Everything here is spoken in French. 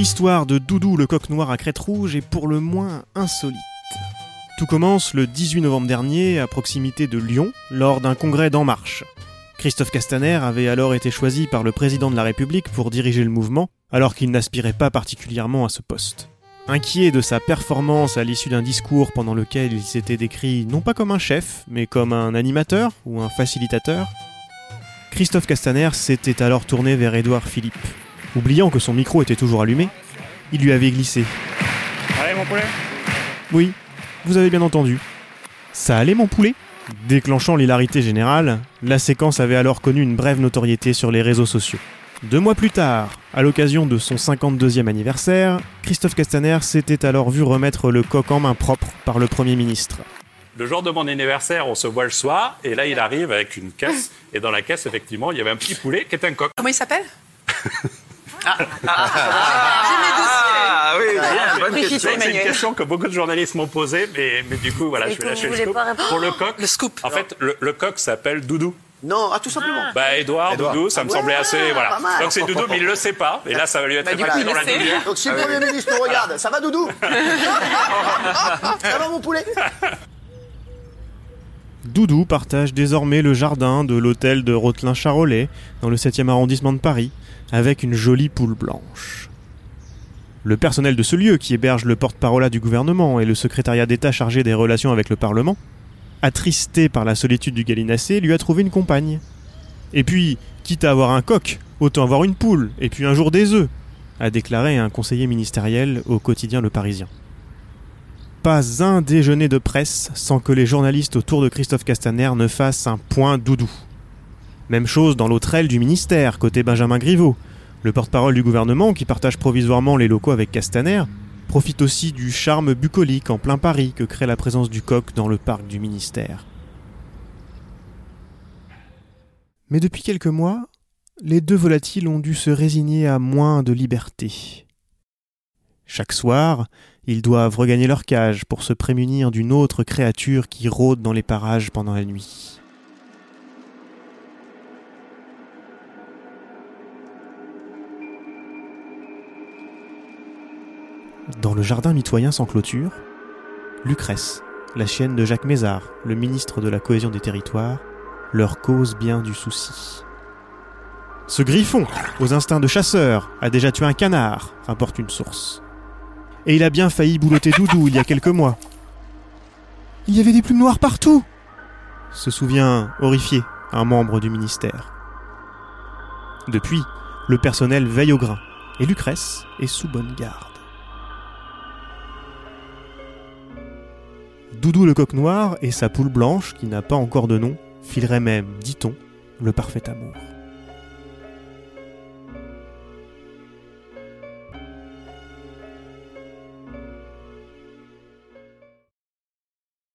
l'histoire de Doudou le coq noir à crête rouge est pour le moins insolite. Tout commence le 18 novembre dernier à proximité de Lyon lors d'un congrès d'En Marche. Christophe Castaner avait alors été choisi par le président de la République pour diriger le mouvement, alors qu'il n'aspirait pas particulièrement à ce poste. Inquiet de sa performance à l'issue d'un discours pendant lequel il s'était décrit non pas comme un chef, mais comme un animateur ou un facilitateur, Christophe Castaner s'était alors tourné vers Édouard Philippe. Oubliant que son micro était toujours allumé, il lui avait glissé. Allez mon poulet Oui, vous avez bien entendu. Ça allait mon poulet? Déclenchant l'hilarité générale, la séquence avait alors connu une brève notoriété sur les réseaux sociaux. Deux mois plus tard, à l'occasion de son 52e anniversaire, Christophe Castaner s'était alors vu remettre le coq en main propre par le Premier ministre. Le jour de mon anniversaire, on se voit le soir, et là il arrive avec une caisse, et dans la caisse, effectivement, il y avait un petit poulet qui est un coq. Comment il s'appelle? Ah oui, bien, bonne Oui, question. C'est une question que beaucoup de journalistes m'ont posée, mais, mais du coup, voilà, Et je vais lâcher le scoop. Pour le coq, Le scoop. en fait, le, le coq s'appelle Doudou. Non, ah, tout simplement. Bah, Edouard, Édouard. Doudou, ça me Ouais, semblait assez. Voilà. Donc c'est Doudou, mais il le sait pas. Et là, ça va lui être Bah, dans la lumière. Donc si le Premier ministre nous regarde, ça va Doudou Ça va mon poulet? Doudou partage désormais le jardin de l'hôtel de Rotelin-Charolais, dans le 7e arrondissement de Paris, avec une jolie poule blanche. Le personnel de ce lieu, qui héberge le porte-parole du gouvernement et le secrétariat d'État chargé des relations avec le Parlement, attristé par la solitude du gallinacé, lui a trouvé une compagne. Et puis, quitte à avoir un coq, autant avoir une poule, et puis un jour des œufs, a déclaré un conseiller ministériel au quotidien Le Parisien. Pas un déjeuner de presse sans que les journalistes autour de Christophe Castaner ne fassent un point doudou. Même chose dans l'autre aile du ministère, côté Benjamin Griveaux. Le porte-parole du gouvernement, qui partage provisoirement les locaux avec Castaner, profite aussi du charme bucolique en plein Paris que crée la présence du coq dans le parc du ministère. Mais depuis quelques mois, les deux volatiles ont dû se résigner à moins de liberté. Chaque soir, ils doivent regagner leur cage pour se prémunir d'une autre créature qui rôde dans les parages pendant la nuit. Dans le jardin mitoyen sans clôture, Lucrèce, la chienne de Jacques Mézard, le ministre de la cohésion des territoires, leur cause bien du souci. Ce griffon, aux instincts de chasseur, a déjà tué un canard, rapporte une source. Et il a bien failli boulotter Doudou il y a quelques mois. Il y avait des plumes noires partout se souvient, horrifié, un membre du ministère. Depuis, le personnel veille au grain, et Lucrèce est sous bonne garde. Doudou le coq noir et sa poule blanche, qui n'a pas encore de nom, fileraient même, dit-on, le parfait amour.